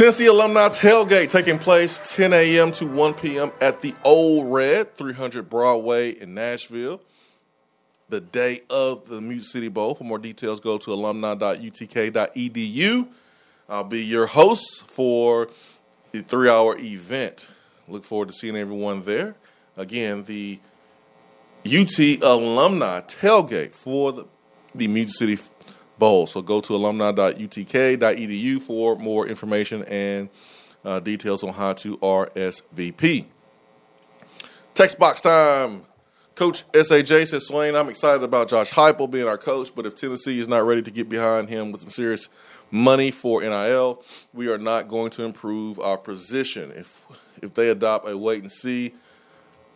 Tennessee Alumni Tailgate taking place 10 a.m. to 1 p.m. at the Old Red, 300 Broadway in Nashville the day of the Music City Bowl. For more details, go to alumni.utk.edu. I'll be your host for the three hour event. Look forward to seeing everyone there. Again, the UT alumni tailgate for the, the Music City Bowl. So go to alumni.utk.edu for more information and uh, details on how to RSVP. Text box time. Coach SAJ says, Swain, I'm excited about Josh Heupel being our coach, but if Tennessee is not ready to get behind him with some serious money for NIL, we are not going to improve our position. If if they adopt a wait and see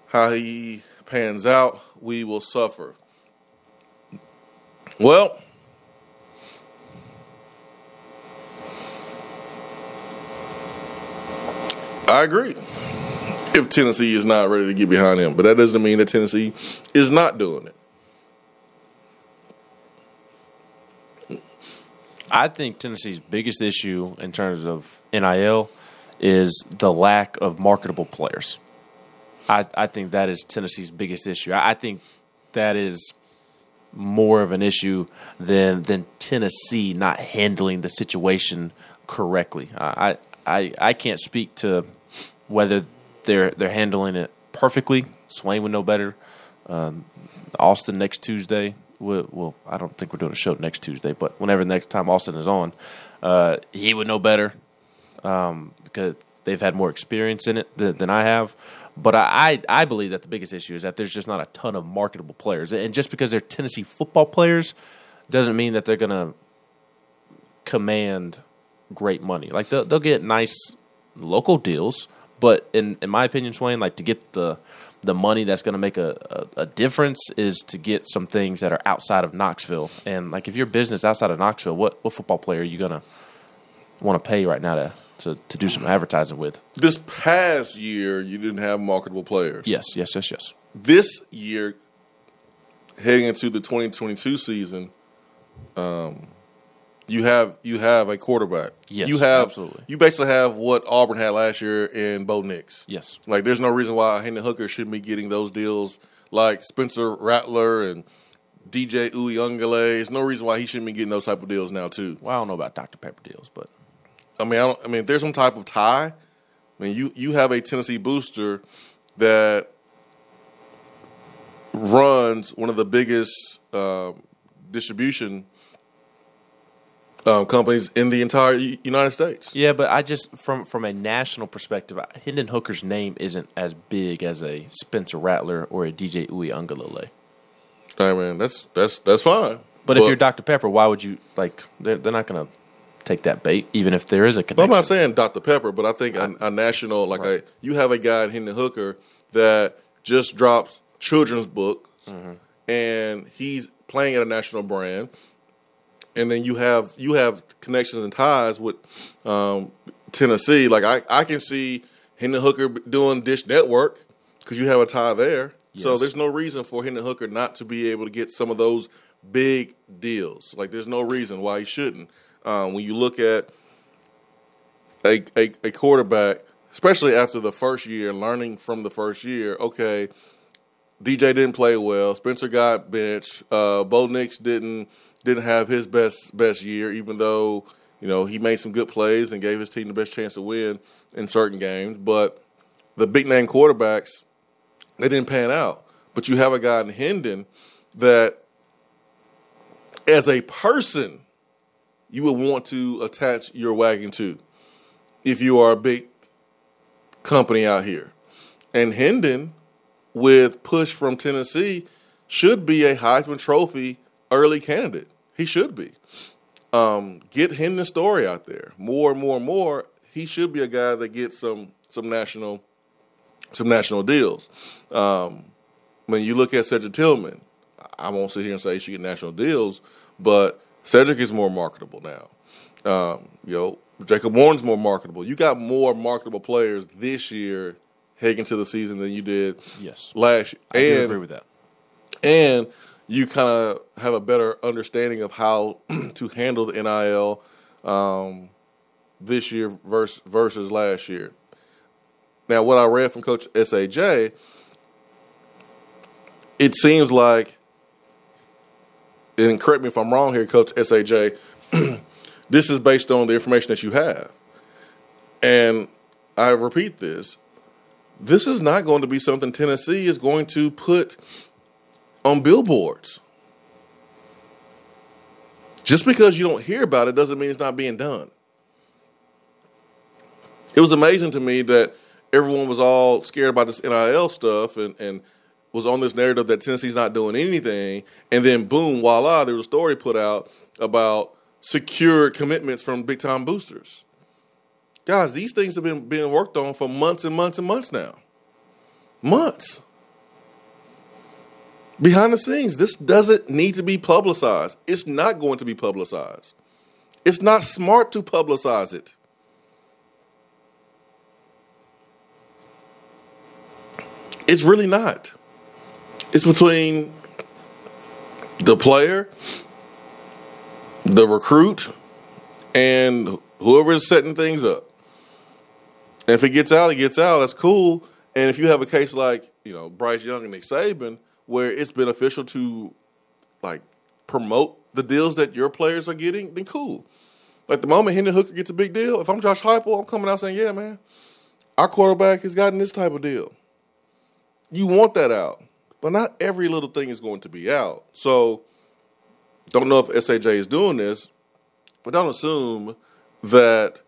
how he pans out, we will suffer. Well, I agree if Tennessee is not ready to get behind him. But that doesn't mean that Tennessee is not doing it. I think Tennessee's biggest issue in terms of NIL is the lack of marketable players. I, I think that is Tennessee's biggest issue. I, I think that is more of an issue than than Tennessee not handling the situation correctly. I I I can't speak to whether they're they're handling it perfectly. Swain would know better. Um, Austin next Tuesday. Well, well, I don't think we're doing a show next Tuesday, but whenever next time Austin is on, uh, he would know better um, because they've had more experience in it than, than I have. But I, I, I believe that the biggest issue is that there's just not a ton of marketable players, and just because they're Tennessee football players doesn't mean that they're going to command great money. Like they'll, they'll get nice local deals, but in in my opinion, Swain, like to get the the money that's going to make a, a, a, difference is to get some things that are outside of Knoxville. And like if your business outside of Knoxville, what what football player are you going to want to pay right now to, to to do some advertising with? This past year, you didn't have marketable players. Yes, yes, yes, yes. This year, heading into the 2022 season, um, you have you have a quarterback. Yes, you have absolutely. You basically have what Auburn had last year in Bo Nix. Yes, like there's no reason why Hendon Hooker shouldn't be getting those deals like Spencer Rattler and DJ Uiagalelei. There's no reason why he shouldn't be getting those type of deals now too. Well, I don't know about Dr Pepper deals, but I mean, I, don't, I mean, if there's some type of tie, I mean, you you have a Tennessee booster that runs one of the biggest uh, distribution um, companies in the entire United States. Yeah, but I just from from a national perspective, Hendon Hooker's name isn't as big as a Spencer Rattler or a DJ Uiagalelei. I mean, that's that's that's fine. But, but if you're Dr Pepper, why would you like? They're, they're not going to take that bait, even if there is a connection. I'm not saying Dr Pepper, but I think a, a national like right. a you have a guy in Hendon Hooker that just drops children's books, mm-hmm. and he's playing at a national brand and then you have you have connections and ties with um, Tennessee. Like I, I can see Hendon Hooker doing Dish Network because you have a tie there. Yes. So there's no reason for Hendon Hooker not to be able to get some of those big deals. Like there's no reason why he shouldn't. Um, when you look at a, a, a quarterback, especially after the first year, learning from the first year, okay, DJ didn't play well. Spencer got benched. Uh, Bo Nix didn't didn't have his best best year, even though you know he made some good plays and gave his team the best chance to win in certain games. But the big name quarterbacks, they didn't pan out. But you have a guy in Hendon that, as a person, you would want to attach your wagon to if you are a big company out here. And Hendon, with push from Tennessee, should be a Heisman Trophy early candidate. He should be. Um, get him the story out there more and more and more. He should be a guy that gets some some national some national deals. Um, when you look at Cedric Tillman, I won't sit here and say he should get national deals, but Cedric is more marketable now. Um, you know, Jacob Warren's more marketable. You got more marketable players this year heading into the season than you did Yes. last year. I and, agree with that. and you kind of have a better understanding of how to handle the NIL um, this year versus versus last year. Now, what I read from Coach Saj, it seems like, and correct me if I'm wrong here, Coach Saj, this is based on the information that you have, and I repeat this: this is not going to be something Tennessee is going to put on billboards. Just because you don't hear about it doesn't mean it's not being done. It was amazing to me that everyone was all scared about this NIL stuff and, and was on this narrative that Tennessee's not doing anything. And then, boom, voila, there was a story put out about secure commitments from big time boosters. Guys, these things have been being worked on for months and months and months now. Months behind the scenes. This doesn't need to be publicized. It's not going to be publicized. It's not smart to publicize it. It's really not. It's between the player, the recruit, and whoever is setting things up. And if it gets out, it gets out. That's cool. And if you have a case like, you know, Bryce Young and Nick Saban, where it's beneficial to like promote the deals that your players are getting, then cool. Like the moment Hendon Hooker gets a big deal, if I'm Josh Heupel, I'm coming out saying, "Yeah, man, our quarterback has gotten this type of deal." You want that out, but not every little thing is going to be out. So, don't know if Saj is doing this, but don't assume that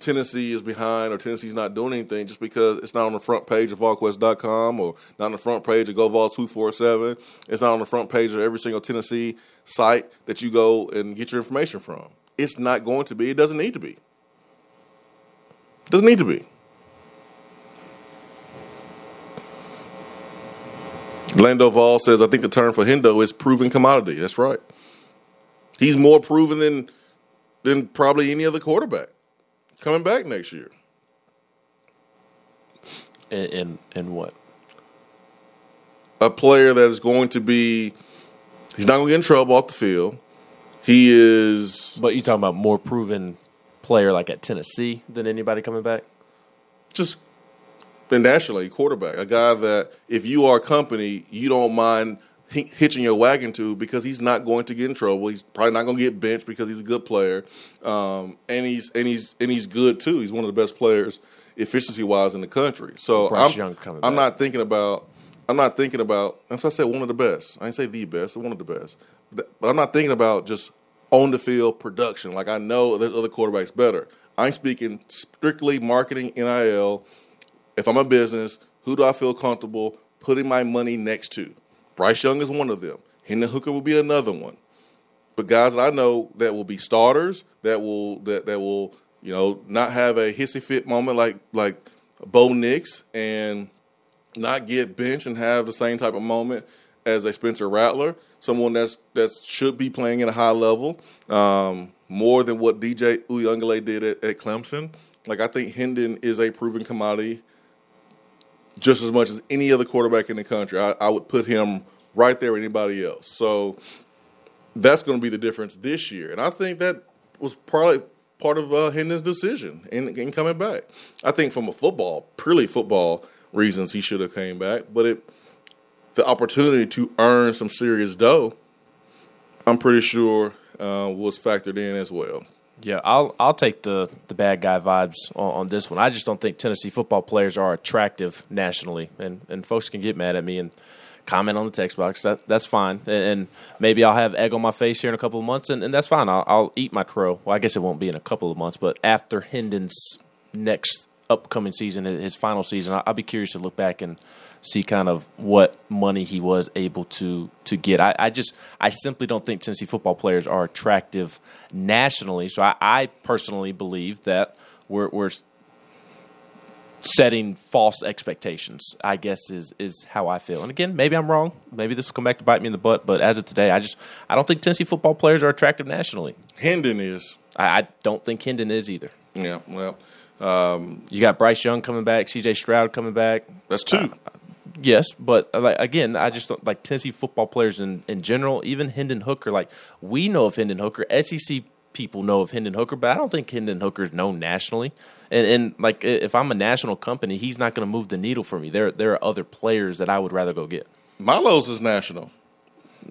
Tennessee is behind or Tennessee's not doing anything just because it's not on the front page of VolQuest.com or not on the front page of GoVol247. It's not on the front page of every single Tennessee site that you go and get your information from. It's not going to be. It doesn't need to be. It doesn't need to be. Lando Vol says, I think the term for Hendo is proven commodity. That's right. He's more proven than than probably any other quarterback coming back next year. And in in what? A player that is going to be, he's not going to get in trouble off the field. He is But you talking about more proven player like at Tennessee than anybody coming back? just and nationally quarterback, a guy that if you are a company, you don't mind hitching your wagon to because he's not going to get in trouble. He's probably not going to get benched because he's a good player, um, and he's and he's and he's good too. He's one of the best players efficiency wise in the country. So Bryce I'm, I'm back. not thinking about. I'm not thinking about. As I said, one of the best. I didn't say the best. One of the best. But I'm not thinking about just on the field production. Like I know there's other quarterbacks better. I'm speaking strictly marketing, NIL. If I'm a business, who do I feel comfortable putting my money next to? Bryce Young is one of them. Hendon Hooker will be another one. But guys I know that will be starters, that will that that will you know not have a hissy fit moment like like Bo Nix and not get benched and have the same type of moment as a Spencer Rattler, someone that's that should be playing at a high level, um, more than what DJ Uiagalelei did at, at Clemson. Like I think Hendon is a proven commodity just as much as any other quarterback in the country. I, I would put him right there with anybody else. So that's going to be the difference this year, and I think that was probably part of uh, Hendon's decision in, in coming back. I think from a football, purely football reasons, he should have came back, but it the opportunity to earn some serious dough, I'm pretty sure uh, was factored in as well. Yeah, I'll I'll take the the bad guy vibes on, on this one. I just don't think Tennessee football players are attractive nationally, and and folks can get mad at me and comment on the text box. That that's fine, and, and maybe I'll have egg on my face here in a couple of months, and, and that's fine. I'll, I'll eat my crow. Well, I guess it won't be in a couple of months, but after Hendon's next upcoming season, his final season, I'll, I'll be curious to look back and see kind of what money he was able to to get. I, I just I simply don't think Tennessee football players are attractive nationally. So I, I personally believe that we're we're setting false expectations. I guess is is how I feel. And again, maybe I'm wrong. Maybe this will come back to bite me in the butt. But as of today, I just I don't think Tennessee football players are attractive nationally. Hendon is. I, I don't think Hendon is either. Yeah, well, um, You got Bryce Young coming back, C.J. Stroud coming back. that's two. Yes, but like again, I just don't like Tennessee football players in, in general. Even Hendon Hooker, like we know of Hendon Hooker, SEC people know of Hendon Hooker, but I don't think Hendon Hooker is known nationally. And, and like if I'm a national company, he's not going to move the needle for me. There there are other players that I would rather go get. Milo's is national.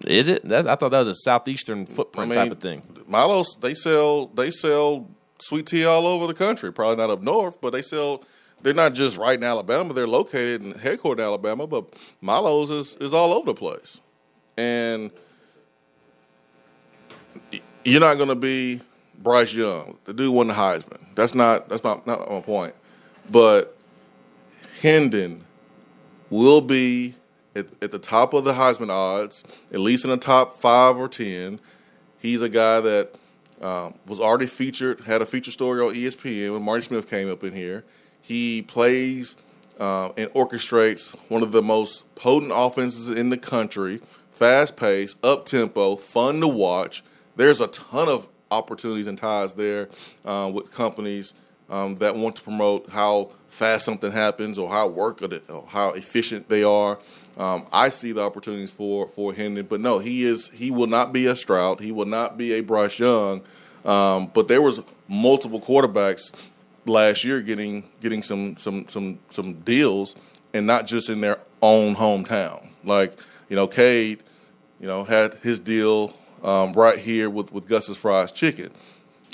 Is it? That's, I thought that was a southeastern I footprint mean, type of thing. Milo's they sell they sell sweet tea all over the country. Probably not up north, but they sell. They're not just right in Alabama. They're located in headquartered Alabama, but Milo's is, is all over the place. And you're not going to be Bryce Young, the dude won the Heisman. That's not that's not not my point. But Hendon will be at, at the top of the Heisman odds, at least in the top five or ten. He's a guy that um, was already featured, had a feature story on ESPN when Marty Smith came up in here. He plays uh, and orchestrates one of the most potent offenses in the country, fast paced, up tempo, fun to watch. There's a ton of opportunities and ties there uh, with companies um, that want to promote how fast something happens or how work or, how efficient they are. Um, I see the opportunities for for Hendon, but no, he is he will not be a Stroud. He will not be a Bryce Young. Um, but there was multiple quarterbacks last year getting getting some some some some deals, and not just in their own hometown. Like you know, Cade, you know, had his deal um, right here with with Gus's Fried Chicken.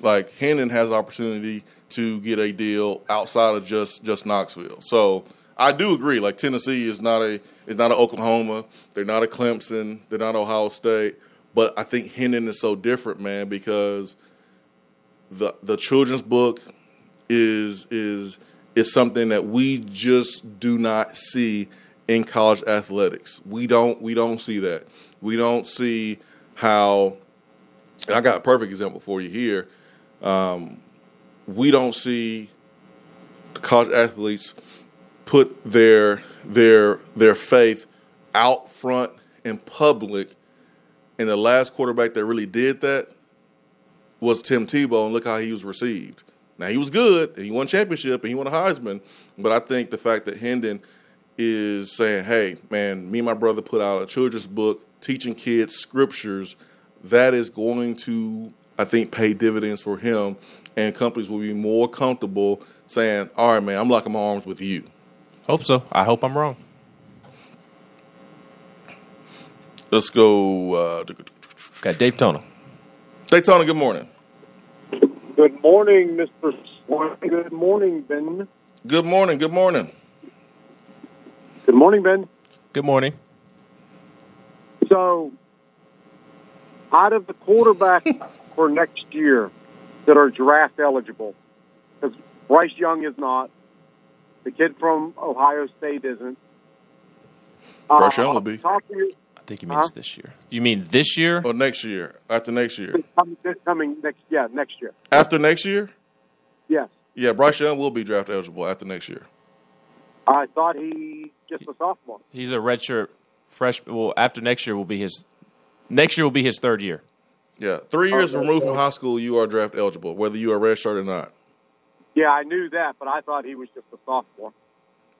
Like Hendon has opportunity to get a deal outside of just just Knoxville. So I do agree. Like Tennessee is not a is not an Oklahoma. They're not a Clemson. They're not Ohio State. But I think Hendon is so different, man, because the the children's book is is is something that we just do not see in college athletics. We don't we don't see that. We don't see how. And I got a perfect example for you here. Um, we don't see college athletes put their their their faith out front in public. And the last quarterback that really did that was Tim Tebow, and look how he was received. Now he was good, and he won championship, and he won a Heisman. But I think the fact that Hendon is saying, "Hey, man, me and my brother put out a children's book teaching kids scriptures," that is going to, I think, pay dividends for him, and companies will be more comfortable saying, "All right, man, I'm locking my arms with you." Hope so. I hope I'm wrong. Let's go. Uh, Got Dave Tona. Daytona, good morning. Good morning, Mr. Swan. Good morning, Ben. Good morning. Good morning. Good morning, Ben. Good morning. So, out of the quarterback for next year that are draft eligible, because Bryce Young is not, the kid from Ohio State isn't. Bryce Young uh, will be. Talk to you, I think you means Huh? this year. You mean this year? Or next year, after next year, coming, this coming next, yeah, next year. after next year, Yes, yeah, Bryce Young will be draft eligible after next year. I thought he just a sophomore. He's a redshirt freshman. Well, after next year will be his. Next year will be his third year. Yeah, three years Okay. removed from high school, you are draft eligible, whether you are redshirt or not. Yeah, I knew that, but I thought he was just a sophomore.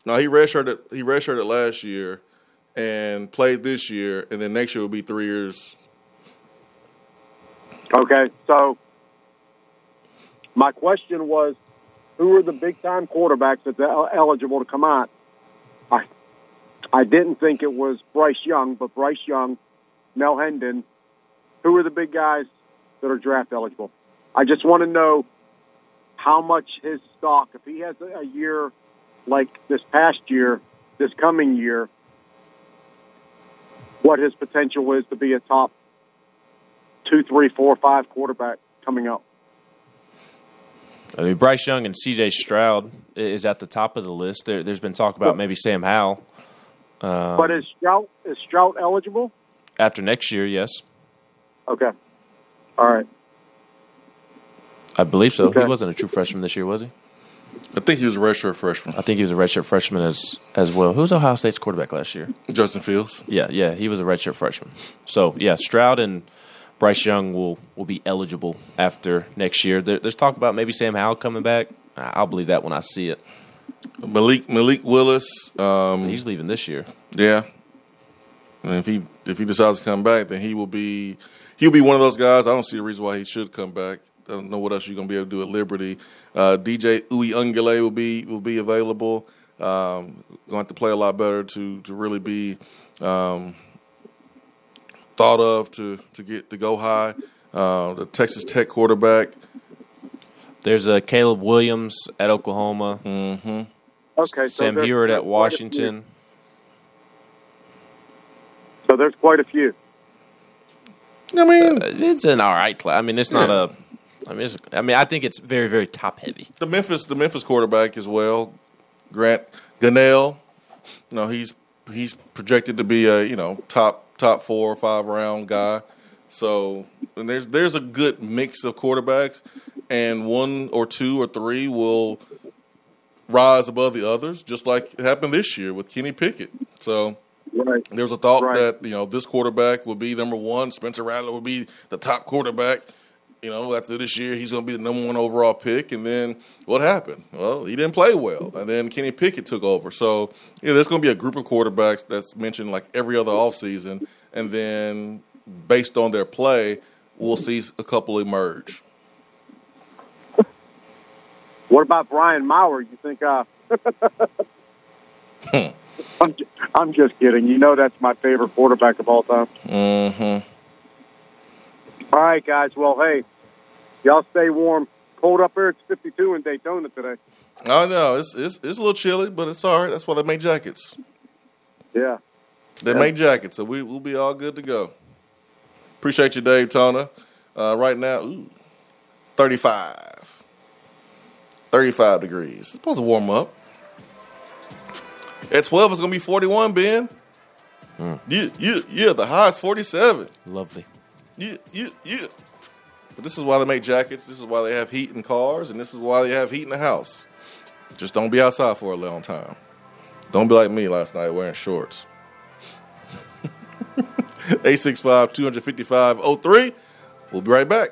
No, he redshirted. He redshirted last year and played this year, and then next year will be three years. Okay, so my question was, who are the big time quarterbacks that's el- eligible to come out? I I didn't think it was Bryce Young, but Bryce Young, Mel Hendon. Who are the big guys that are draft eligible? I just want to know how much his stock, if he has a year like this past year, this coming year, what his potential is to be a top two, three, four, five quarterback coming up. I mean, Bryce Young and C.J. Stroud is at the top of the list. There, there's been talk about maybe Sam Howell um, but is Stroud is Stroud eligible? after next year. Yes, Okay. All right. I believe so. Okay. He wasn't a true freshman this year, was he? I think he was a redshirt freshman. I think he was a redshirt freshman as as well. Who was Ohio State's quarterback last year? Justin Fields. Yeah, yeah, he was a redshirt freshman. So yeah, Stroud and Bryce Young will will be eligible after next year. There, there's talk about maybe Sam Howell coming back. I'll believe that when I see it. Malik Malik Willis. Um, He's leaving this year. yeah. And if he if he decides to come back, then he will be he'll be one of those guys. I don't see a reason why he should come back. I don't know what else you're gonna be able to do at Liberty. Uh, DJ Uiagalelei will be will be available. Um, going to have to play a lot better to to really be um, thought of to to get to go high. Uh, the Texas Tech quarterback. There's a Caleb Williams at Oklahoma. Mm-hmm. Okay, so Sam there's- Heward at Washington. So there's quite a few. I mean, Uh, It's an all right class. I mean, it's not a. I mean, I mean, I think it's very, very top heavy. the Memphis the Memphis quarterback as well, Grant Gunnell. You know he's he's projected to be a you know top top four or five round guy. So and there's there's a good mix of quarterbacks, and one or two or three will rise above the others, just like it happened this year with Kenny Pickett. So Right. there was a thought Right. that you know this quarterback would be number one. Spencer Rattler would be the top quarterback. You know, after this year, he's going to be the number one overall pick. And then what happened? Well, he didn't play well, and then Kenny Pickett took over. So yeah, there's going to be a group of quarterbacks that's mentioned like every other offseason, and then based on their play, we'll see a couple emerge. What about Brian Maurer? You think? Uh, I'm, ju- I'm just kidding. You know that's my favorite quarterback of all time. Mm-hmm. All right, guys. Well, hey, y'all stay warm. Cold up here. It's 52 in Daytona today. I know it's, it's it's a little chilly, but it's all right. That's why they make jackets. Yeah. They make jackets, so we, we'll be all good to go. Appreciate you, Daytona. Uh, right now, ooh, 35. 35 degrees. It's supposed to warm up. At 12, it's going to be 41, Ben. Yeah, yeah, yeah. The high is 47. Lovely. Yeah, yeah, yeah. But this is why they make jackets. This is why they have heat in cars, and this is why they have heat in the house. Just don't be outside for a long time. Don't be like me last night wearing shorts. 865 255 03. We'll be right back.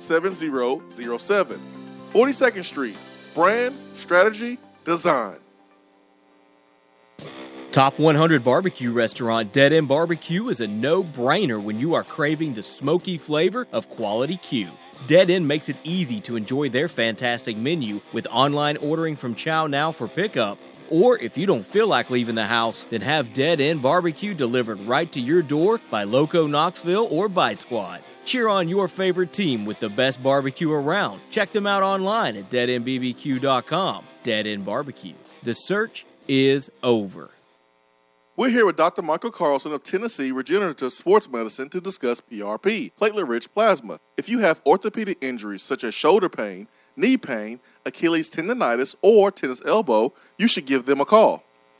7007. 42nd Street, brand, strategy, design. Top 100 barbecue restaurant Dead End Barbecue is a no brainer when you are craving the smoky flavor of quality Q. Dead End makes it easy to enjoy their fantastic menu with online ordering from ChowNow for pickup. Or if you don't feel like leaving the house, then have Dead End Barbecue delivered right to your door by Loco Knoxville or Bite Squad. Cheer on your favorite team with the best barbecue around. Check them out online at deadendbbq.com. Dead End Barbecue. The search is over. We're here with Dr. Michael Carlson of Tennessee Regenerative Sports Medicine to discuss PRP, platelet rich plasma. If you have orthopedic injuries such as shoulder pain, knee pain, Achilles tendonitis, or tennis elbow, you should give them a call.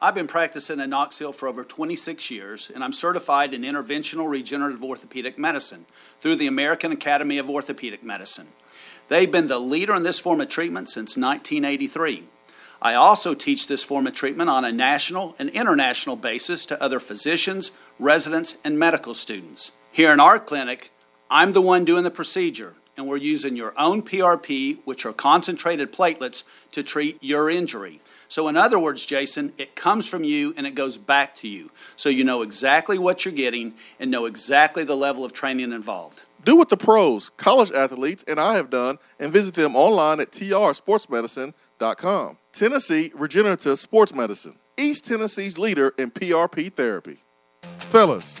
I've been practicing in Knoxville for over 26 years, and I'm certified in interventional regenerative orthopedic medicine through the American Academy of Orthopedic Medicine. They've been the leader in this form of treatment since 1983. I also teach this form of treatment on a national and international basis to other physicians, residents, and medical students. Here in our clinic, I'm the one doing the procedure, and we're using your own PRP, which are concentrated platelets, to treat your injury. So, in other words, Jason, it comes from you and it goes back to you. So, you know exactly what you're getting and know exactly the level of training involved. Do what the pros, college athletes, and I have done, and visit them online at trsportsmedicine.com. Tennessee Regenerative Sports Medicine, East Tennessee's leader in PRP therapy. Fellas,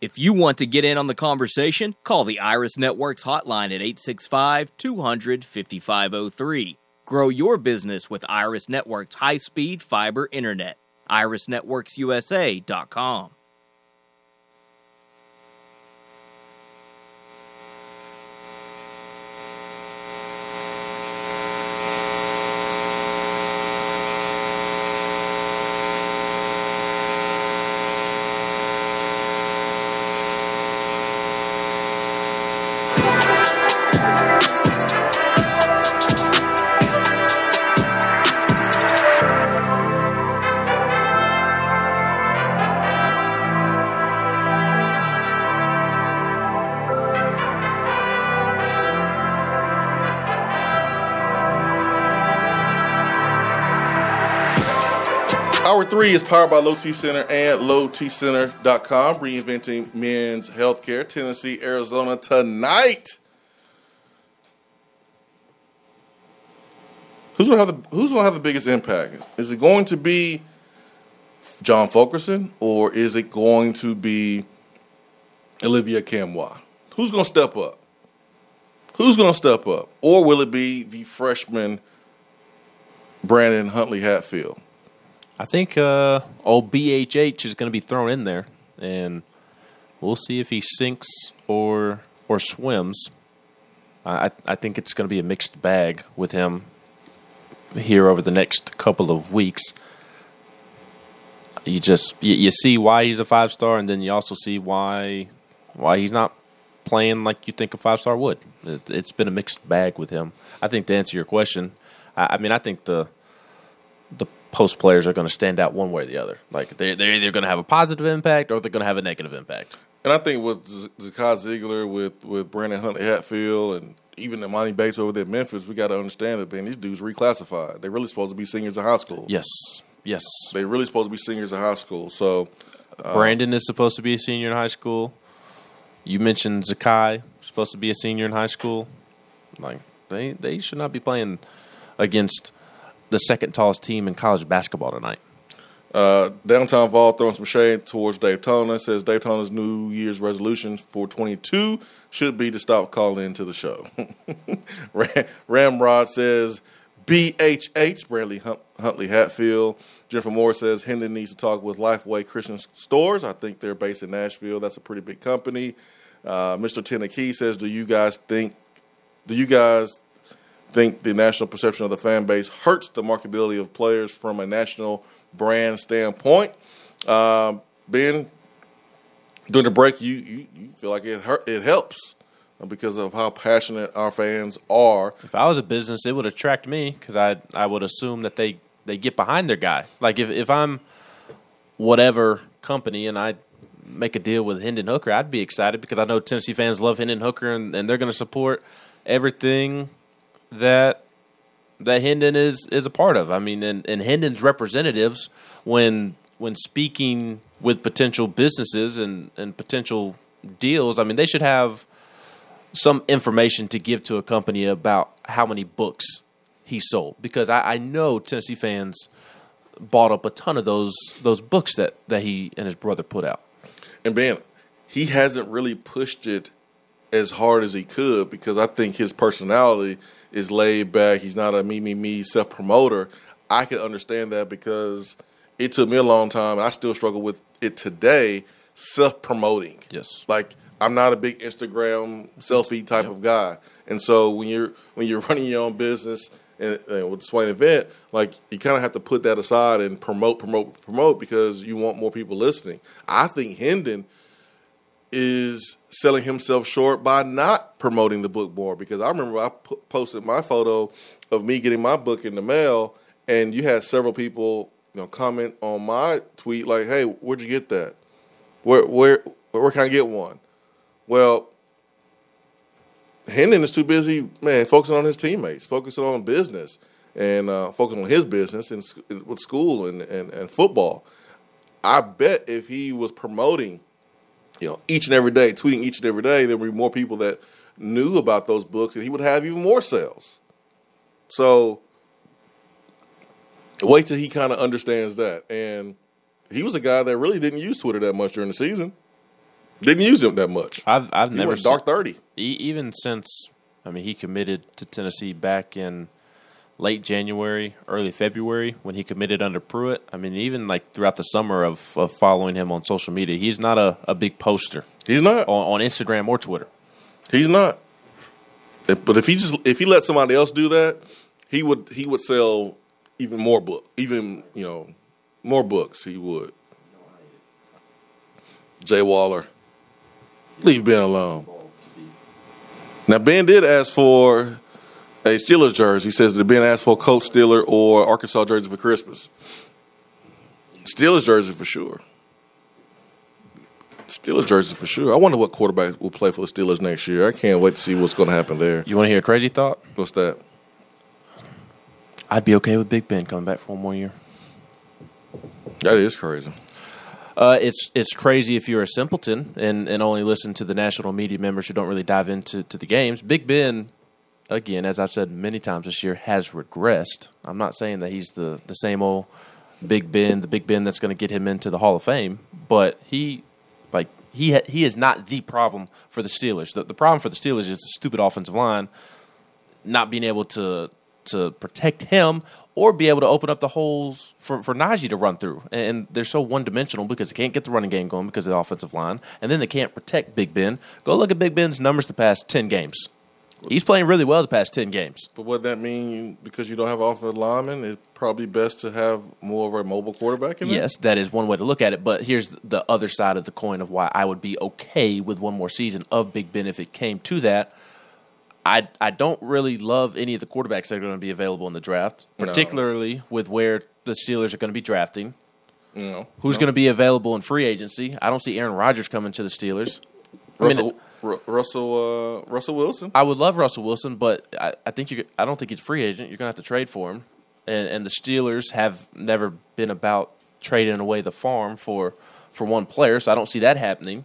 if you want to get in on the conversation, call the Iris Networks hotline at 865 200 5503. Grow your business with Iris Networks high speed fiber internet. IrisNetworksUSA.com. Hour is powered by Low T Center and LowTCenter.com, reinventing men's healthcare. Tennessee, Arizona tonight. Who's gonna have the Who's gonna have the biggest impact? Is it going to be John Fulkerson or is it going to be Olivier Nkamhoua? Who's gonna step up? Who's gonna step up, or will it be the freshman Brandon Huntley Hatfield? I think uh, old BHH is going to be thrown in there, and we'll see if he sinks or or swims. I I think it's going to be a mixed bag with him here over the next couple of weeks. You just you, you see why he's a five star, and then you also see why why he's not playing like you think a five star would. It, has been a mixed bag with him. I think to answer your question, I, I mean I think the the post players are going to stand out one way or the other. Like they're, they're either going to have a positive impact or they're going to have a negative impact. And I think with Zakai Zeigler, with with Brandon Huntley Hatfield, and even Emoni Bates over there at Memphis, we got to understand that man, these dudes reclassified. They're really supposed to be seniors in high school. Yes, yes, they're really supposed to be seniors in high school. So uh, Brandon is supposed to be a senior in high school. You mentioned Zakai supposed to be a senior in high school. Like they they should not be playing against the second tallest team in college basketball tonight. Uh, Downtown Vol throwing some shade towards Daytona. Says Daytona's New Year's resolution for 22 should be to stop calling into the show. Ramrod says BHH, Bradley Huntley Hatfield. Jennifer Moore says Hendon needs to talk with Lifeway Christian Stores. I think they're based in Nashville. That's a pretty big company. Uh, Mr. Tennekey says, Do you guys think, do you guys think the national perception of the fan base hurts the marketability of players from a national brand standpoint. Um, ben, during the break, you, you, you feel like it hurt, it helps because of how passionate our fans are. If I was a business, it would attract me because I I would assume that they they get behind their guy. Like if if I'm whatever company and I make a deal with Hendon Hooker, I'd be excited because I know Tennessee fans love Hendon Hooker and, and they're going to support everything that that Hendon is is a part of. I mean, and, and Hendon's representatives when when speaking with potential businesses and, and potential deals, I mean, they should have some information to give to a company about how many books he sold because I, I know Tennessee fans bought up a ton of those those books that, that he and his brother put out. And Ben, he hasn't really pushed it as hard as he could because I think his personality is laid back. He's not a me me me self promoter. I can understand that because it took me a long time. And I still struggle with it today. Self promoting. Yes. Like I'm not a big Instagram selfie type yep. of guy, and so when you're when you're running your own business and, and with Swain event, like you kind of have to put that aside and promote, promote, promote because you want more people listening. I think Hendon is selling himself short by not promoting the book more because I remember I p- posted my photo of me getting my book in the mail, and you had several people you know comment on my tweet like, "Hey, where'd you get that? Where where where can I get one?" Well, Hendon is too busy, man, focusing on his teammates, focusing on business, and uh, focusing on his business and with school and, and, and football. I bet if he was promoting, you know, each and every day, tweeting each and every day, there would be more people that knew about those books, and he would have even more sales. So wait till he kind of understands that. And he was a guy that really didn't use Twitter that much during the season. Didn't use him that much. I've I've he never dark thirty. even since I mean he committed to Tennessee back in late January, early February when he committed under Pruitt. I mean even like throughout the summer of, of following him on social media, he's not a, a big poster. He's not on, on Instagram or Twitter. He's not. But if he just if he let somebody else do that, he would he would sell even more book, even you know more books. He would. Jay Waller. Leave Ben alone. Now Ben did ask for a Steelers jersey. He says that Ben asked for a Colt Steeler or Arkansas jersey for Christmas. Steelers jersey for sure. Steelers jersey for sure. I wonder what quarterback will play for the Steelers next year. I can't wait to see what's going to happen there. You want to hear a crazy thought? What's that? I'd be okay with Big Ben coming back for one more year. That is crazy. Uh, it's it's crazy if you're a simpleton and, and only listen to the national media members who don't really dive into to the games. Big Ben, again, as I've said many times this year, has regressed. I'm not saying that he's the, the same old Big Ben, the Big Ben that's going to get him into the Hall of Fame, but he like he ha- he is not the problem for the Steelers. The, the problem for the Steelers is the stupid offensive line not being able to to protect him or be able to open up the holes for, for Najee to run through. And they're so one dimensional because they can't get the running game going because of the offensive line, and then they can't protect Big Ben. Go look at Big Ben's numbers the past 10 games. He's playing really well the past 10 games. But what that mean because you don't have offensive linemen, it's probably best to have more of a mobile quarterback in there? Yes, that is one way to look at it. But here's the other side of the coin of why I would be okay with one more season of Big Ben if it came to that I I don't really love any of the quarterbacks that are going to be available in the draft, particularly no. with where the Steelers are going to be drafting. No. Who's no. going to be available in free agency? I don't see Aaron Rodgers coming to the Steelers. Russell, I mean, Russell, uh, Russell Wilson. I would love Russell Wilson, but I, I think you. I don't think he's a free agent. You're going to have to trade for him, and, and the Steelers have never been about trading away the farm for for one player, so I don't see that happening.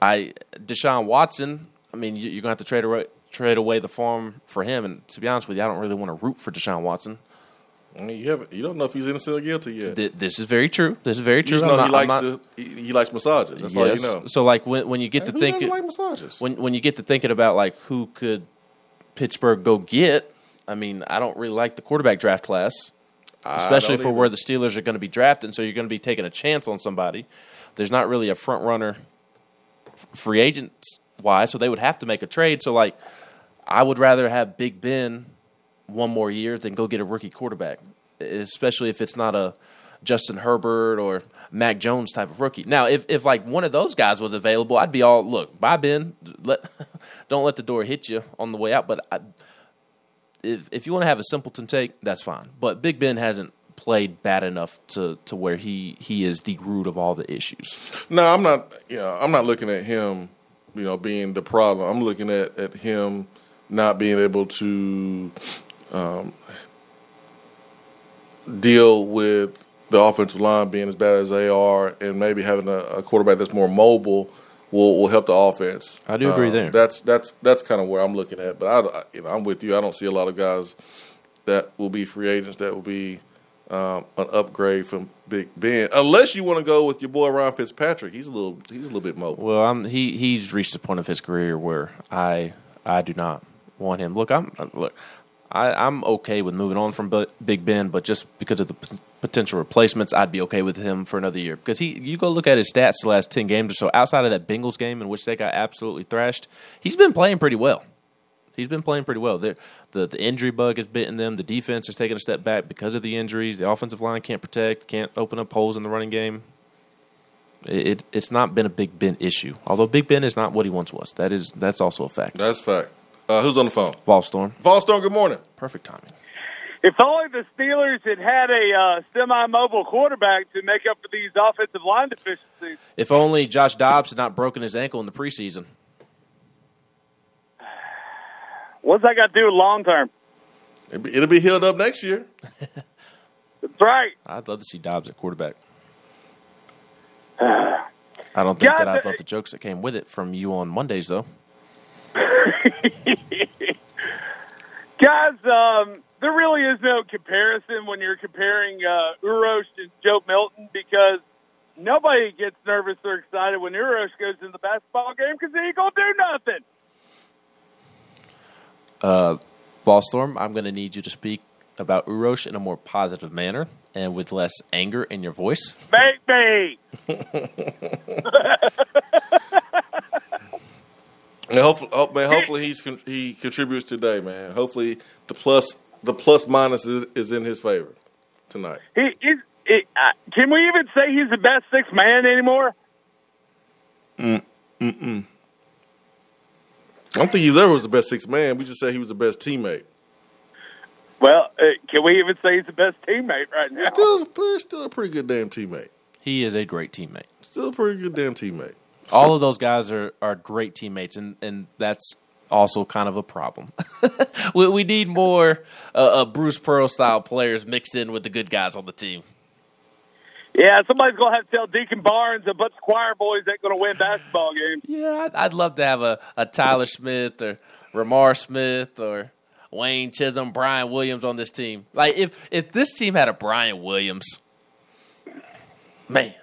I Deshaun Watson. I mean, you're going to have to trade away trade away the farm for him. And to be honest with you, I don't really want to root for Deshaun Watson. I mean, you haven't. You don't know if he's innocent or guilty yet. Th- this is very true. This is very true. You know not, he likes not, to. He, he, likes massages. That's yes. all you know. So like when when you get hey, to thinking like massages. when when you get to thinking about like who could Pittsburgh go get, I mean, I don't really like the quarterback draft class, especially for either. where the Steelers are going to be drafting. So you're going to be taking a chance on somebody. There's not really a front runner, free agents wise, so they would have to make a trade. So like I would rather have Big Ben one more year, then go get a rookie quarterback, especially if it's not a Justin Herbert or Mac Jones type of rookie. Now, if, if like one of those guys was available, I'd be all look, bye Ben, let don't let the door hit you on the way out. But I, if if you want to have a simpleton take, that's fine. But Big Ben hasn't played bad enough to to where he he is the root of all the issues. No, I'm not. You know, I'm not looking at him. You know, being the problem. I'm looking at at him not being able to um, deal with the offensive line being as bad as they are, and maybe having a, a quarterback that's more mobile will will help the offense. I do agree Uh, there. That's that's that's kind of where I'm looking at. But I, I- you know, I'm with you. I don't see a lot of guys that will be free agents that will be um, an upgrade from Big Ben, unless you want to go with your boy Ryan Fitzpatrick. He's a little he's a little bit mobile. Well, I'm he he's reached the point of his career where I I do not want him. Look, I'm look. I, I'm okay with moving on from Big Ben, but just because of the p- potential replacements, I'd be okay with him for another year. Because he, you go look at his stats the last ten games or so. Outside of that Bengals game in which they got absolutely thrashed, he's been playing pretty well. He's been playing pretty well. They're, the the injury bug has bitten them. The defense is taking a step back because of the injuries. The offensive line can't protect, can't open up holes in the running game. It, it it's not been a Big Ben issue. Although Big Ben is not what he once was. That is that's also a fact. That's fact. Uh, who's on the phone? Volstorm. Volstorm. Good morning. Perfect timing. If only the Steelers had had a uh, semi-mobile quarterback to make up for these offensive line deficiencies. If only Josh Dobbs had not broken his ankle in the preseason. What's that got to do with long term? It'll be, it'll be healed up next year. That's right. I'd love to see Dobbs at quarterback. I don't think God, that I'd the- love the jokes that came with it from you on Mondays, though. Guys, um, there really is no comparison when you're comparing uh, Uros and Joe Milton because nobody gets nervous or excited when Uros goes in the basketball game because he ain't going to do nothing. Uh, Volstorm, I'm going to need you to speak about Uros in a more positive manner and with less anger in your voice. Make me. And hopefully, oh, man, hopefully he's con- he contributes today, man. Hopefully the plus the plus minus is, is in his favor tonight. He, he's, he, uh, can we even say he's the best six man anymore? Mm, mm-mm. I don't think he ever was the best six man. We just say he was the best teammate. Well, uh, can we even say he's the best teammate right now? Still, he's still a pretty good damn teammate. He is a great teammate. Still a pretty good damn teammate. All of those guys are, are great teammates, and, and that's also kind of a problem. we, we need more uh, uh, Bruce Pearl style players mixed in with the good guys on the team. Yeah, somebody's going to have to tell Deacon Barnes a bunch of choir boys ain't going to win basketball games. Yeah, I'd, I'd love to have a, a Tyler Smith or Ramar Smith or Wayne Chism, Brian Williams on this team. Like if if this team had a Brian Williams, man,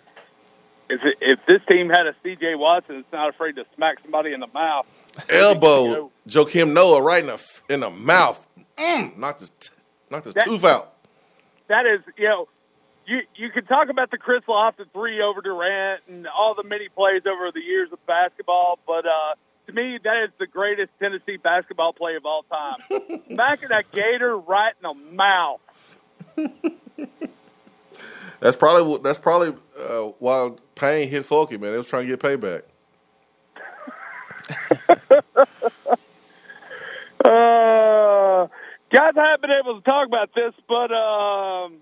If, it, if this team had a C.J. Watson that's not afraid to smack somebody in the mouth, Elbow Joakim Noah right in the in the mouth. Mm, knocked his knocked his That- tooth out. that is, you know, you you can talk about the Chris Lofton three over Durant and all the many plays over the years of basketball, but uh, to me, that is the greatest Tennessee basketball play of all time. Smacking that Gator right in the mouth. That's probably that's probably uh, why Payne hit Folky, man. They was trying to get payback. Uh, guys, I haven't been able to talk about this, but um,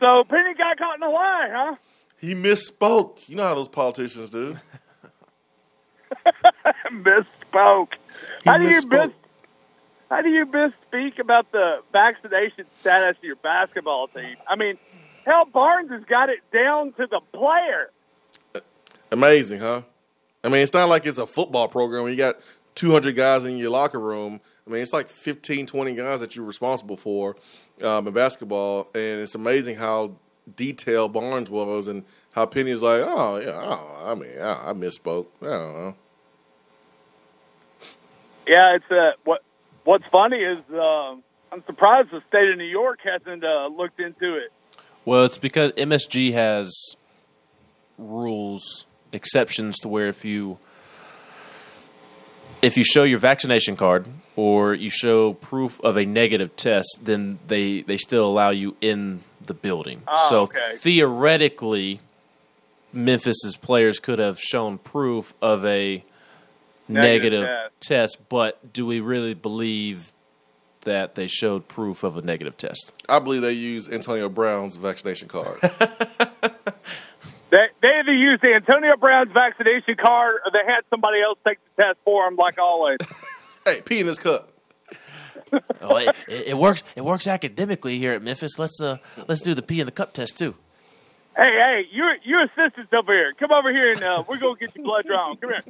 so Penny got caught in a lie, huh? He misspoke. You know how those politicians do. misspoke. He How do you miss? How do you misspeak about the vaccination status of your basketball team? I mean, hell, Barnes has got it down to the player. Amazing, huh? I mean, it's not like it's a football program you got 200 guys in your locker room. I mean, it's like 15, 20 guys that you're responsible for um, in basketball. And it's amazing how detailed Barnes was and how Penny is like, oh, yeah, oh, I mean, I, I misspoke. I don't know. Yeah, it's uh, what. What's funny is uh, I'm surprised the state of New York hasn't uh, looked into it. Well, it's because MSG has rules, exceptions to where if you if you show your vaccination card or you show proof of a negative test, then they they still allow you in the building. Oh, so okay. theoretically, Memphis's players could have shown proof of a Negative negative, test, but do we really believe that they showed proof of a negative test? I believe they used Antonio Brown's vaccination card. They, they either used Antonio Brown's vaccination card or they had somebody else take the test for them, like always. hey, pee in this cup. oh, it, it, it works. It works academically here at Memphis. Let's uh, let's do the pee in the cup test too. hey, hey, you're you're assistants over here. Come over here and uh, we're gonna get your blood drawn. Come here.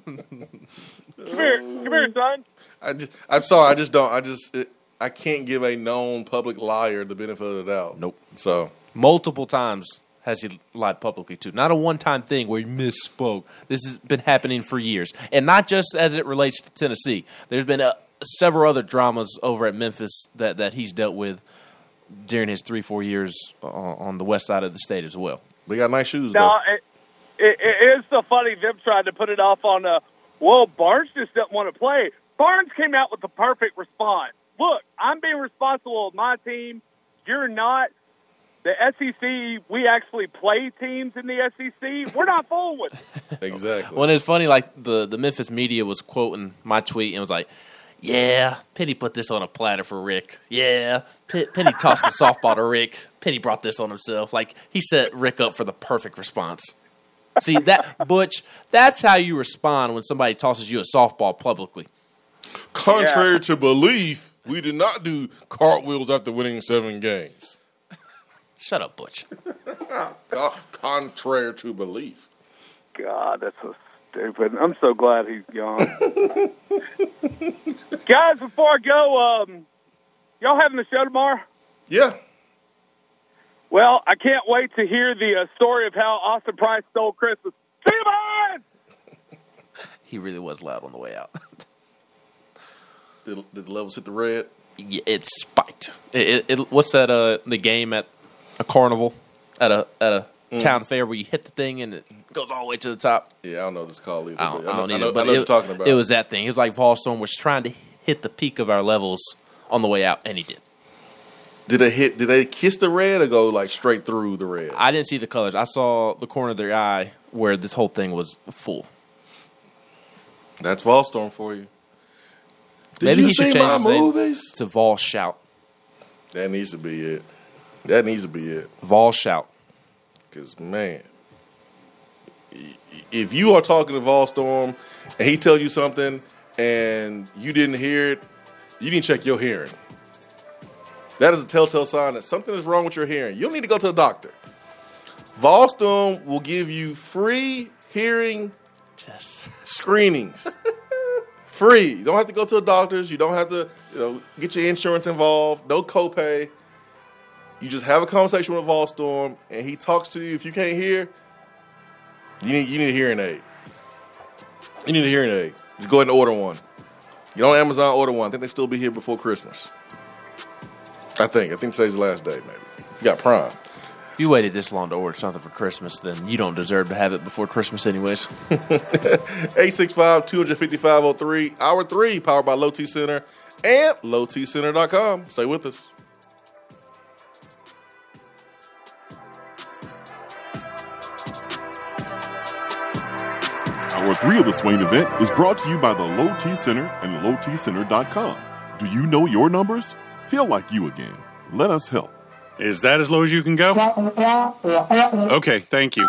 Come here, come here, son. I just, I'm sorry. I just don't. I just. It, I can't give a known public liar the benefit of the doubt. Nope. So Multiple times has he lied publicly too. Not a one-time thing where he misspoke. This has been happening for years, and not just as it relates to Tennessee. There's been uh, several other dramas over at Memphis that that he's dealt with during his three four years on, on the west side of the state as well. they got nice shoes. No, though. it, it, it is so funny them trying to put it off on uh well, Barnes just doesn't want to play. Barnes came out with the perfect response. Look, I'm being responsible of my team. You're not. The SEC, we actually play teams in the SEC. We're not fooling with it. Exactly. Well, and it's funny, like the the Memphis media was quoting my tweet and was like, "Yeah, Penny put this on a platter for Rick. Yeah, P- Penny tossed the softball to Rick. Penny brought this on himself. Like he set Rick up for the perfect response." See that Butch? That's how you respond when somebody tosses you a softball publicly. Contrary to belief, we did not do cartwheels after winning seven games. Shut up, Butch. Contrary to belief. God, that's so stupid. I'm so glad he's gone. Guys, before I go, um, y'all having the show tomorrow? Yeah. Well, I can't wait to hear the uh, story of how Austin Price stole Christmas. See you, bye! He really was loud on the way out. Did, did the levels hit the red? Yeah, it spiked. It, it, it, what's that? Uh, the game at a carnival at a at a Mm. town fair where you hit the thing and it goes all the way to the top. Yeah, I don't know what it's called either. I don't, but I don't know, either, I know, but I know what it, you're talking about. it was that thing. It was like Volstorm was trying to hit the peak of our levels on the way out, and he did. Did they hit? Did they kiss the red or go like straight through the red? I didn't see the colors. I saw the corner of their eye where this whole thing was full. That's Volstorm for you. Did Maybe you he should see change my his name movies? to Vol Shout. That needs to be it. That needs to be it. Vol Shout. Because man, i- if you are talking to Volstorm and he tells you something and you didn't hear it, you need to check your hearing. That is a telltale sign that something is wrong with your hearing. You don't need to go to the doctor. Volstorm will give you free hearing Yes. screenings. Free. You don't have to go to the doctors. You don't have to, you know, get your insurance involved. No copay. You just have a conversation with Volstorm, and he talks to you. If you can't hear, you need you need a hearing aid. You need a hearing aid. Just go ahead and order one. Get on Amazon, order one. I think they still be here before Christmas. I think. I think today's the last day, maybe. You got Prime. If you waited this long to order something for Christmas, then you don't deserve to have it before Christmas, anyways. 865 255 03. Hour three, powered by Low T Center and lowtcenter.com. Stay with us. Hour three of the Swain event is brought to you by the Low T Center and lowtcenter.com. Do you know your numbers? Feel like you again. Let us help. Is that as low as you can go? Okay, thank you.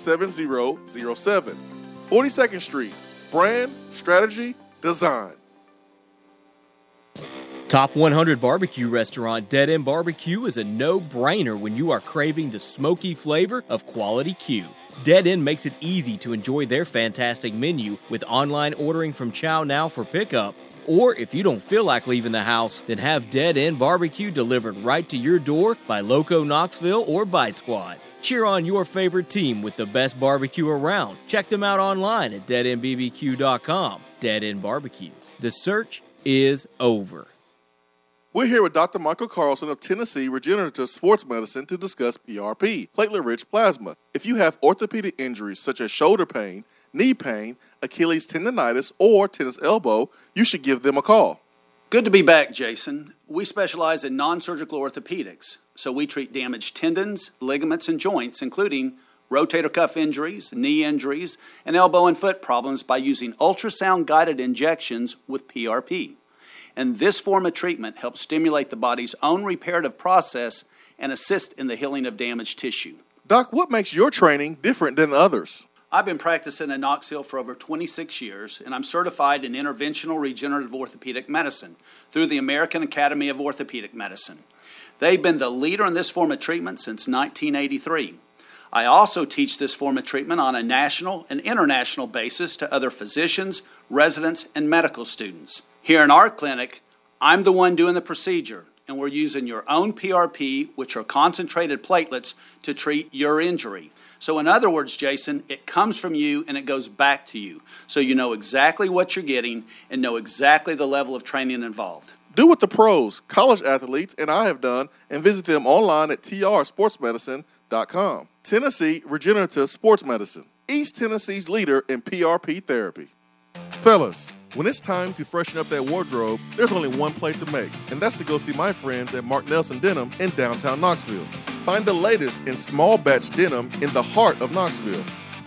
7007. 42nd Street, brand, strategy, design. Top 100 barbecue restaurant Dead End Barbecue is a no brainer when you are craving the smoky flavor of quality Q. Dead End makes it easy to enjoy their fantastic menu with online ordering from ChowNow for pickup. Or if you don't feel like leaving the house, then have Dead End Barbecue delivered right to your door by Loco Knoxville or Bite Squad. Cheer on your favorite team with the best barbecue around. Check them out online at deadendbbq.com. Dead End Barbecue. The search is over. We're here with Dr. Michael Carlson of Tennessee Regenerative Sports Medicine to discuss PRP, platelet rich plasma. If you have orthopedic injuries such as shoulder pain, knee pain, Achilles tendonitis, or tennis elbow, you should give them a call. Good to be back, Jason. We specialize in non surgical orthopedics, so we treat damaged tendons, ligaments, and joints, including rotator cuff injuries, knee injuries, and elbow and foot problems by using ultrasound guided injections with PRP. And this form of treatment helps stimulate the body's own reparative process and assist in the healing of damaged tissue. Doc, what makes your training different than others? I've been practicing in Knoxville for over 26 years, and I'm certified in interventional regenerative orthopedic medicine through the American Academy of Orthopedic Medicine. They've been the leader in this form of treatment since 1983. I also teach this form of treatment on a national and international basis to other physicians, residents, and medical students. Here in our clinic, I'm the one doing the procedure, and we're using your own PRP, which are concentrated platelets, to treat your injury. So, in other words, Jason, it comes from you and it goes back to you. So you know exactly what you're getting and know exactly the level of training involved. Do what the pros, college athletes, and I have done and visit them online at trsportsmedicine.com. Tennessee Regenerative Sports Medicine, East Tennessee's leader in PRP therapy. Fellas, when it's time to freshen up that wardrobe, there's only one play to make, and that's to go see my friends at Mark Nelson Denim in downtown Knoxville. Find the latest in small batch denim in the heart of Knoxville.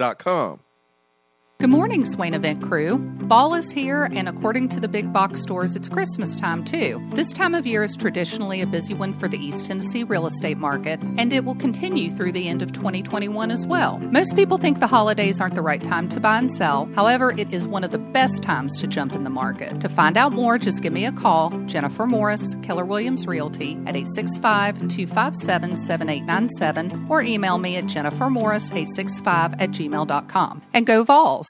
Inc.com. Good morning, Swain Event crew. Fall is here, and according to the big box stores, it's Christmas time too. This time of year is traditionally a busy one for the East Tennessee real estate market, and it will continue through the end of 2021 as well. Most people think the holidays aren't the right time to buy and sell. However, it is one of the best times to jump in the market. To find out more, just give me a call, Jennifer Morris, Keller Williams Realty, at 865 257 7897, or email me at jennifermorris865 at gmail.com. And go Vols!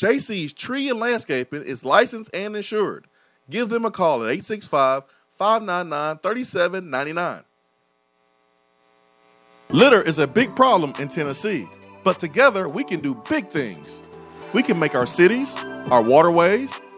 JC's Tree and Landscaping is licensed and insured. Give them a call at 865 599 3799. Litter is a big problem in Tennessee, but together we can do big things. We can make our cities, our waterways,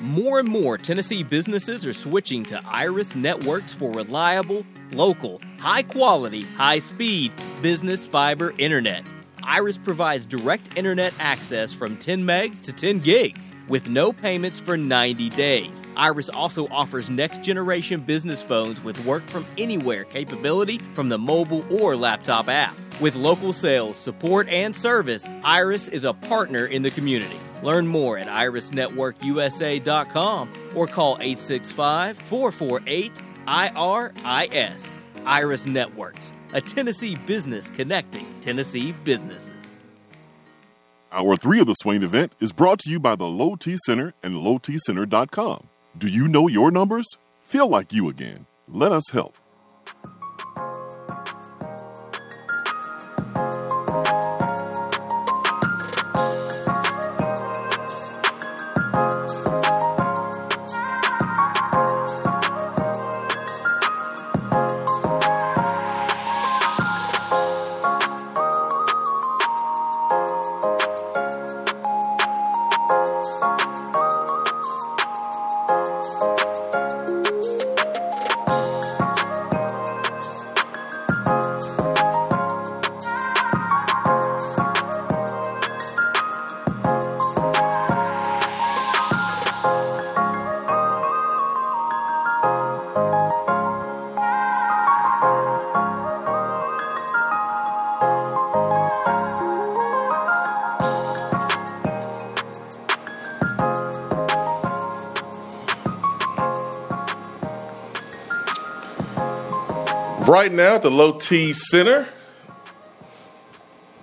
More and more Tennessee businesses are switching to Iris networks for reliable, local, high quality, high speed business fiber internet. Iris provides direct internet access from 10 megs to 10 gigs with no payments for 90 days. Iris also offers next generation business phones with work from anywhere capability from the mobile or laptop app. With local sales, support, and service, Iris is a partner in the community. Learn more at irisnetworkusa.com or call 865 448 IRIS. Iris Networks, a Tennessee business connecting Tennessee businesses. Hour three of the Swain event is brought to you by the Low T Center and LowTCenter.com. Do you know your numbers? Feel like you again. Let us help. Right now at the Low T Center,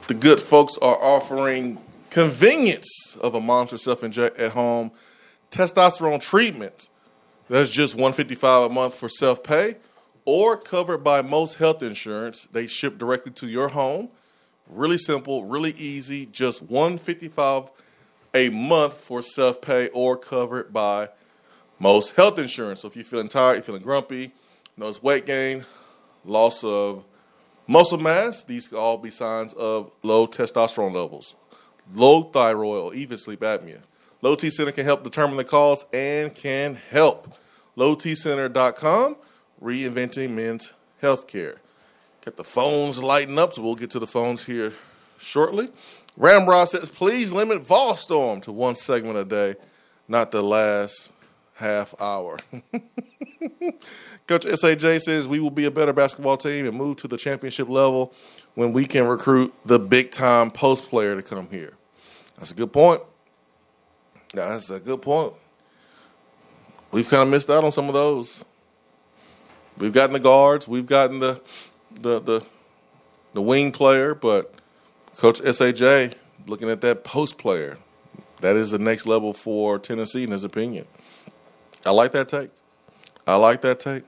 the good folks are offering convenience of a monster self inject at home testosterone treatment. That's just 155 a month for self pay or covered by most health insurance. They ship directly to your home. Really simple, really easy, just 155 a month for self pay or covered by most health insurance. So if you're feeling tired, you're feeling grumpy, notice weight gain, loss of muscle mass, these could all be signs of low testosterone levels, low thyroid, or even sleep apnea. Low T Center can help determine the cause and can help. LowTCenter.com, reinventing men's healthcare. Get the phones lighting up, so we'll get to the phones here shortly. Ramrod says, please limit Vol to one segment a day, not the last half hour. Coach SAJ says we will be a better basketball team and move to the championship level when we can recruit the big time post player to come here. That's a good point. That's a good point. We've kind of missed out on some of those. We've gotten the guards, we've gotten the the the, the wing player, but Coach SAJ looking at that post player. That is the next level for Tennessee in his opinion. I like that take. I like that take.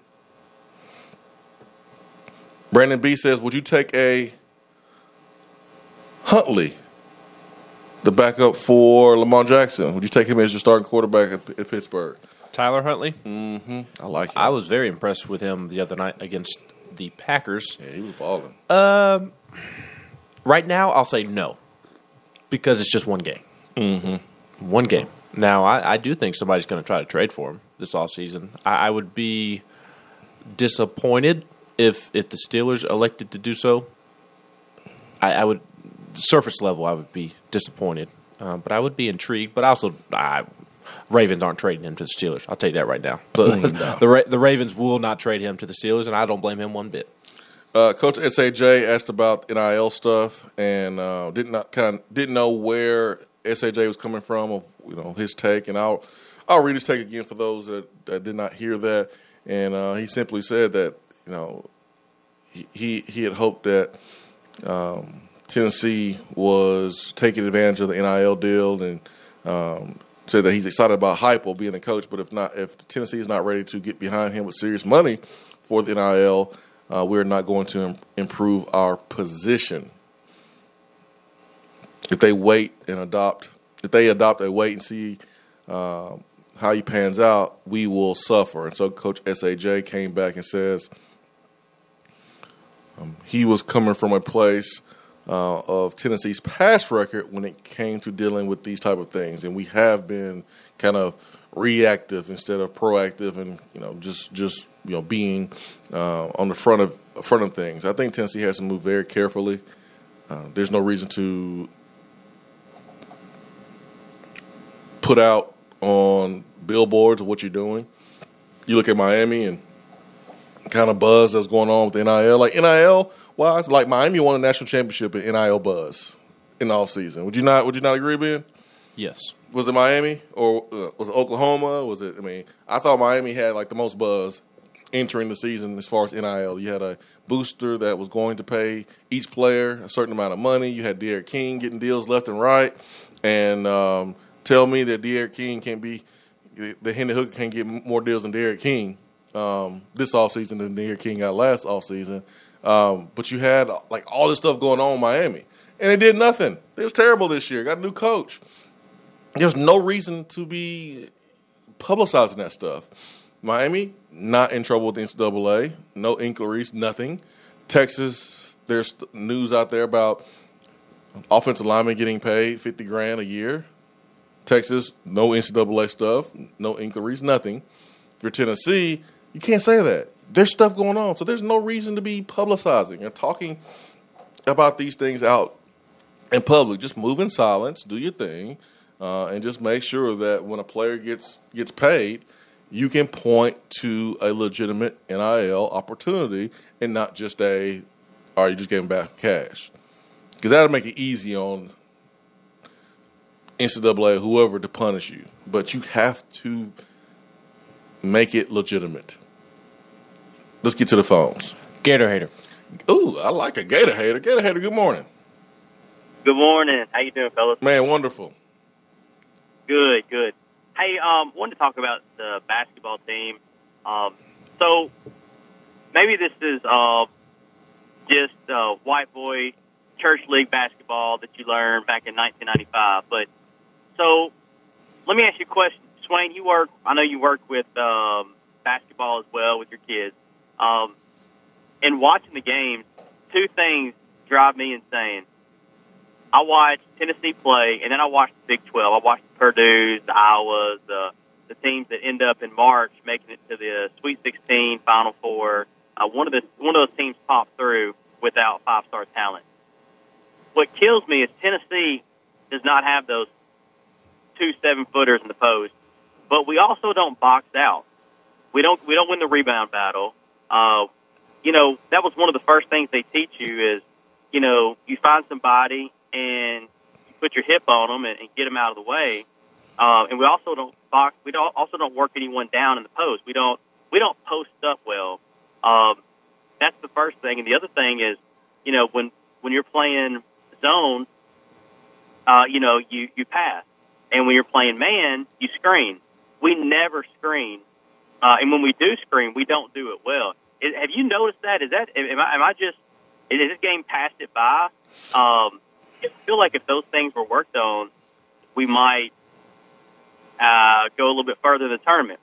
Brandon B says, Would you take a Huntley, the backup for Lamar Jackson? Would you take him as your starting quarterback at, at Pittsburgh? Tyler Huntley. Mm-hmm. I like him. I was very impressed with him the other night against the Packers. Yeah, he was balling. Um, right now, I'll say no because it's just one game. Mm-hmm. One game. Now, I, I do think somebody's going to try to trade for him this offseason. I, I would be disappointed if if the Steelers elected to do so. I, I would surface level, I would be disappointed, uh, but I would be intrigued. But also, I, Ravens aren't trading him to the Steelers. I'll tell you that right now. The, No. the, Ra- the Ravens will not trade him to the Steelers, and I don't blame him one bit. Uh, Coach Saj asked about NIL stuff and uh, did not kind of, didn't know where Saj was coming from of you know his take, and I'll I'll read his take again for those that, that did not hear that. And uh, he simply said that you know he he, had hoped that um, Tennessee was taking advantage of the NIL deal and. Um, Said that he's excited about Heupel being the coach, but if not, if Tennessee is not ready to get behind him with serious money for the NIL, uh, we're not going to im- improve our position. If they wait and adopt, they adopt a wait and see uh, how he pans out, we will suffer. And so Coach Saj came back and says um, he was coming from a place uh, of Tennessee's past record when it came to dealing with these type of things, and we have been kind of reactive instead of proactive, and you know just just you know being uh, on the front of front of things. I think Tennessee has to move very carefully. Uh, there's no reason to put out on billboards of what you're doing. You look at Miami and kind of buzz that's going on with NIL. Like NIL wise, like Miami won a national championship in NIL buzz in the off season. Would you not? Would you not agree, Ben? Yes. Was it Miami or uh, was it Oklahoma? Was it? I mean, I thought Miami had like the most buzz entering the season as far as NIL. You had a booster that was going to pay each player a certain amount of money. You had D'Eriq King getting deals left and right, and um, tell me that D'Eriq King can't be the Hendon Hooker can't get more deals than D'Eriq King um, this offseason than D'Eriq King got last offseason. Um, but you had like all this stuff going on in Miami, and it did nothing. It was terrible this year. Got a new coach. There's no reason to be publicizing that stuff. Miami not in trouble with the NCAA. No inquiries. Nothing. Texas. There's news out there about offensive linemen getting paid fifty grand a year. Texas, no NCAA stuff, no inquiries, nothing. If you're Tennessee, you can't say that. There's stuff going on, so there's no reason to be publicizing and talking about these things out in public. Just move in silence, do your thing, uh, and just make sure that when a player gets gets paid, you can point to a legitimate NIL opportunity and not just a, "Are you just getting back cash?" Because that'll make it easy on NCAA, whoever, to punish you. But you have to make it legitimate. Let's get to the phones. Gator hater. Ooh, I like a Gator hater. Gator hater, good morning. Good morning. How you doing, fellas? Man, wonderful. Good, good. Hey, um, wanted to talk about the basketball team. Um, so maybe this is uh, just uh, white boy church league basketball that you learned back in 1995, but so let me ask you a question, Swain. You work. I know you work with um, basketball as well with your kids. Um, and watching the games, two things drive me insane. I watch Tennessee play, and then I watch the Big 12. I watch the Purdue's, the Iowas, the the teams that end up in March making it to the Sweet 16, Final Four. Uh, one of the one of those teams popped through without five star talent. What kills me is Tennessee does not have those two seven footers in the post, but we also don't box out. We don't we don't win the rebound battle. Uh, you know that was one of the first things they teach you is, you know, you find somebody and you put your hip on them and, and get them out of the way. Uh, and we also don't box. We don't also don't work anyone down in the post. We don't we don't post up well. Um, that's the first thing. And the other thing is, you know, when when you're playing zone, uh, you know, you you pass. And when you're playing man, you screen. We never screen, uh, and when we do screen, we don't do it well. Is, have you noticed that? Is that am I, am I just is this game passed it by? Um, I feel like if those things were worked on, we might uh, go a little bit further in the tournament.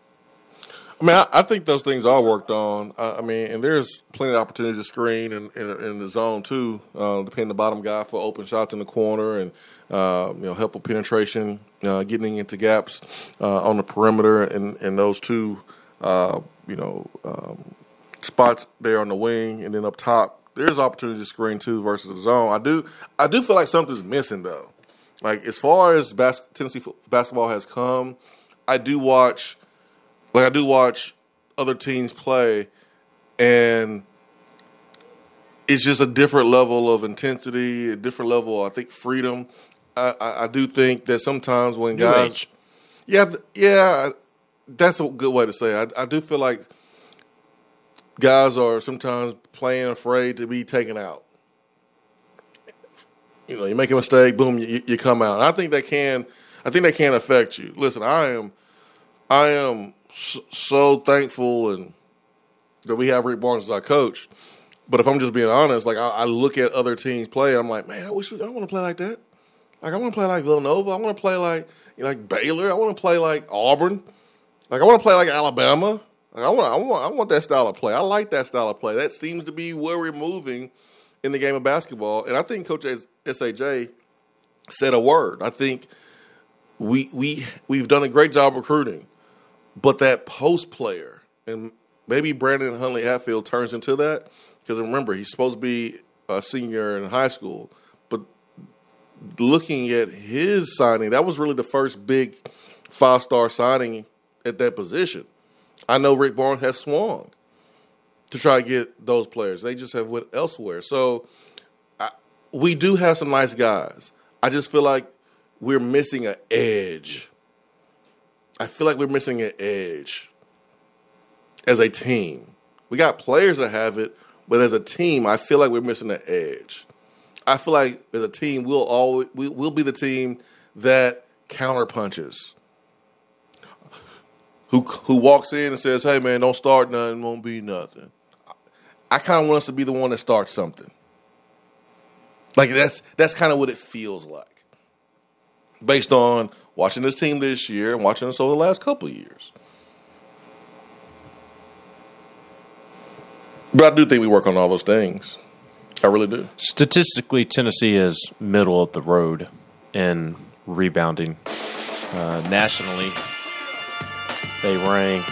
I mean, I, I think those things are worked on. I, I mean, and there's plenty of opportunities to screen in, in, in the zone too, uh, depending the bottom guy for open shots in the corner and uh, you know helpful penetration, uh, getting into gaps uh, on the perimeter, and, and those two uh, you know um, spots there on the wing, and then up top. There's opportunity to screen too versus the zone. I do I do feel like something's missing though. Like as far as bas- Tennessee basketball has come, I do watch like I do watch other teams play, and it's just a different level of intensity, a different level, I think, freedom. I, I, I do think that sometimes when New guys, age. yeah, yeah, that's a good way to say. It. I, I do feel like guys are sometimes playing afraid to be taken out. You know, you make a mistake, boom, you, you come out. And I think that can, I think that can affect you. Listen, I am, I am so thankful and that we have Rick Barnes as our coach. But if I'm just being honest, like I, I look at other teams play, I'm like, man, I wish we, I want to play like that. Like I want to play like Villanova. I want to play like you know, like Baylor. I want to play like Auburn. Like I want to play like Alabama. Like, I want, I want, I want that style of play. I like that style of play. That seems to be where we're moving in the game of basketball. And I think Coach Saj said a word. I think we we we've done a great job recruiting. But that post player, and maybe Brandon Huntley Hatfield turns into that because remember he's supposed to be a senior in high school, but looking at his signing, that was really the first big five star signing at that position. I know Rick Barnes has swung to try to get those players. They just have went elsewhere. So I, we do have some nice guys. I just feel like we're missing an edge. I feel like we're missing an edge as a team. We got players that have it, but as a team, I feel like we're missing an edge. I feel like as a team, we'll always we, will be the team that counter punches. Who who walks in and says, "Hey man, don't start nothing, won't be nothing." I kind of want us to be the one that starts something. Like that's that's kind of what it feels like, based on watching this team this year and watching us over the last couple years. But I do think we work on all those things. I really do. Statistically, Tennessee is middle of the road in rebounding. Uh, nationally, they rank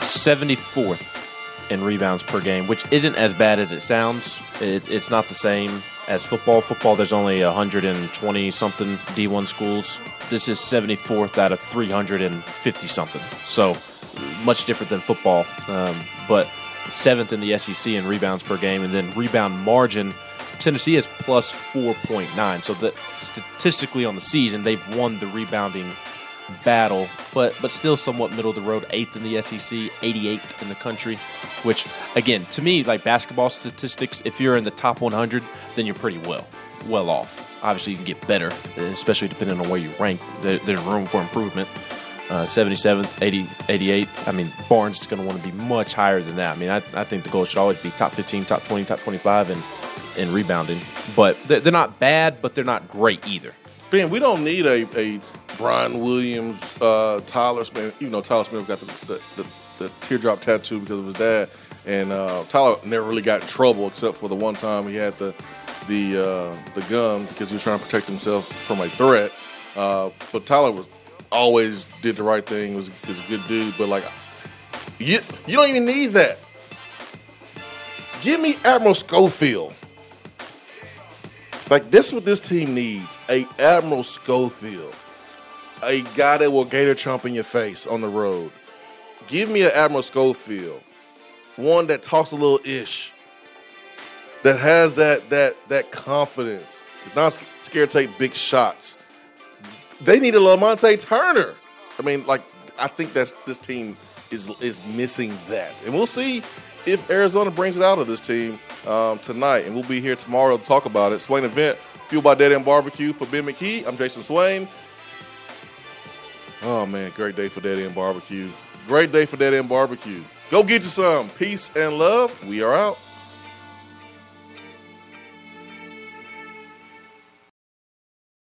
74th in rebounds per game, which isn't as bad as it sounds. It, it's not the same as football. Football, there's only 120 something D1 schools. This is 74th out of 350 something. So much different than football. Um, but seventh in the SEC in rebounds per game, and then rebound margin. Tennessee is plus 4.9. So that statistically on the season, they've won the rebounding battle, but but still somewhat middle of the road. Eighth in the SEC, 88th in the country. Which again, to me, like basketball statistics, if you're in the top 100, then you're pretty well well off. Obviously, you can get better, especially depending on where you rank. There, there's room for improvement. Uh, 77th, 80, 88. I mean, Barnes is going to want to be much higher than that. I mean, I, I think the goal should always be top 15, top 20, top 25 in, in rebounding. But they're, they're not bad, but they're not great either. Ben, we don't need a, a Brian Williams, uh, Tyler Smith. You know, Tyler Smith got the, the, the, the teardrop tattoo because of his dad, and uh, Tyler never really got in trouble except for the one time he had the the uh, the gun because he was trying to protect himself from a threat. Uh, but Tyler was always did the right thing. was, was a good dude, but like you you don't even need that. Give me Admiral Schofield. Like this is what this team needs: a Admiral Schofield, a guy that will gator chomp in your face on the road. Give me an Admiral Schofield, one that talks a little ish, that has that that that confidence, not scared to take big shots. They need a Lamonte Turner. I mean, like I think that's this team is is missing that, and we'll see if Arizona brings it out of this team um, tonight. And we'll be here tomorrow to talk about it. Swain event fueled by Dead End Barbecue for Ben McKee. I'm Jason Swain. Oh man, great day for Dead End Barbecue. Great day for Dead End Barbecue. Go get you some. Peace and love. We are out.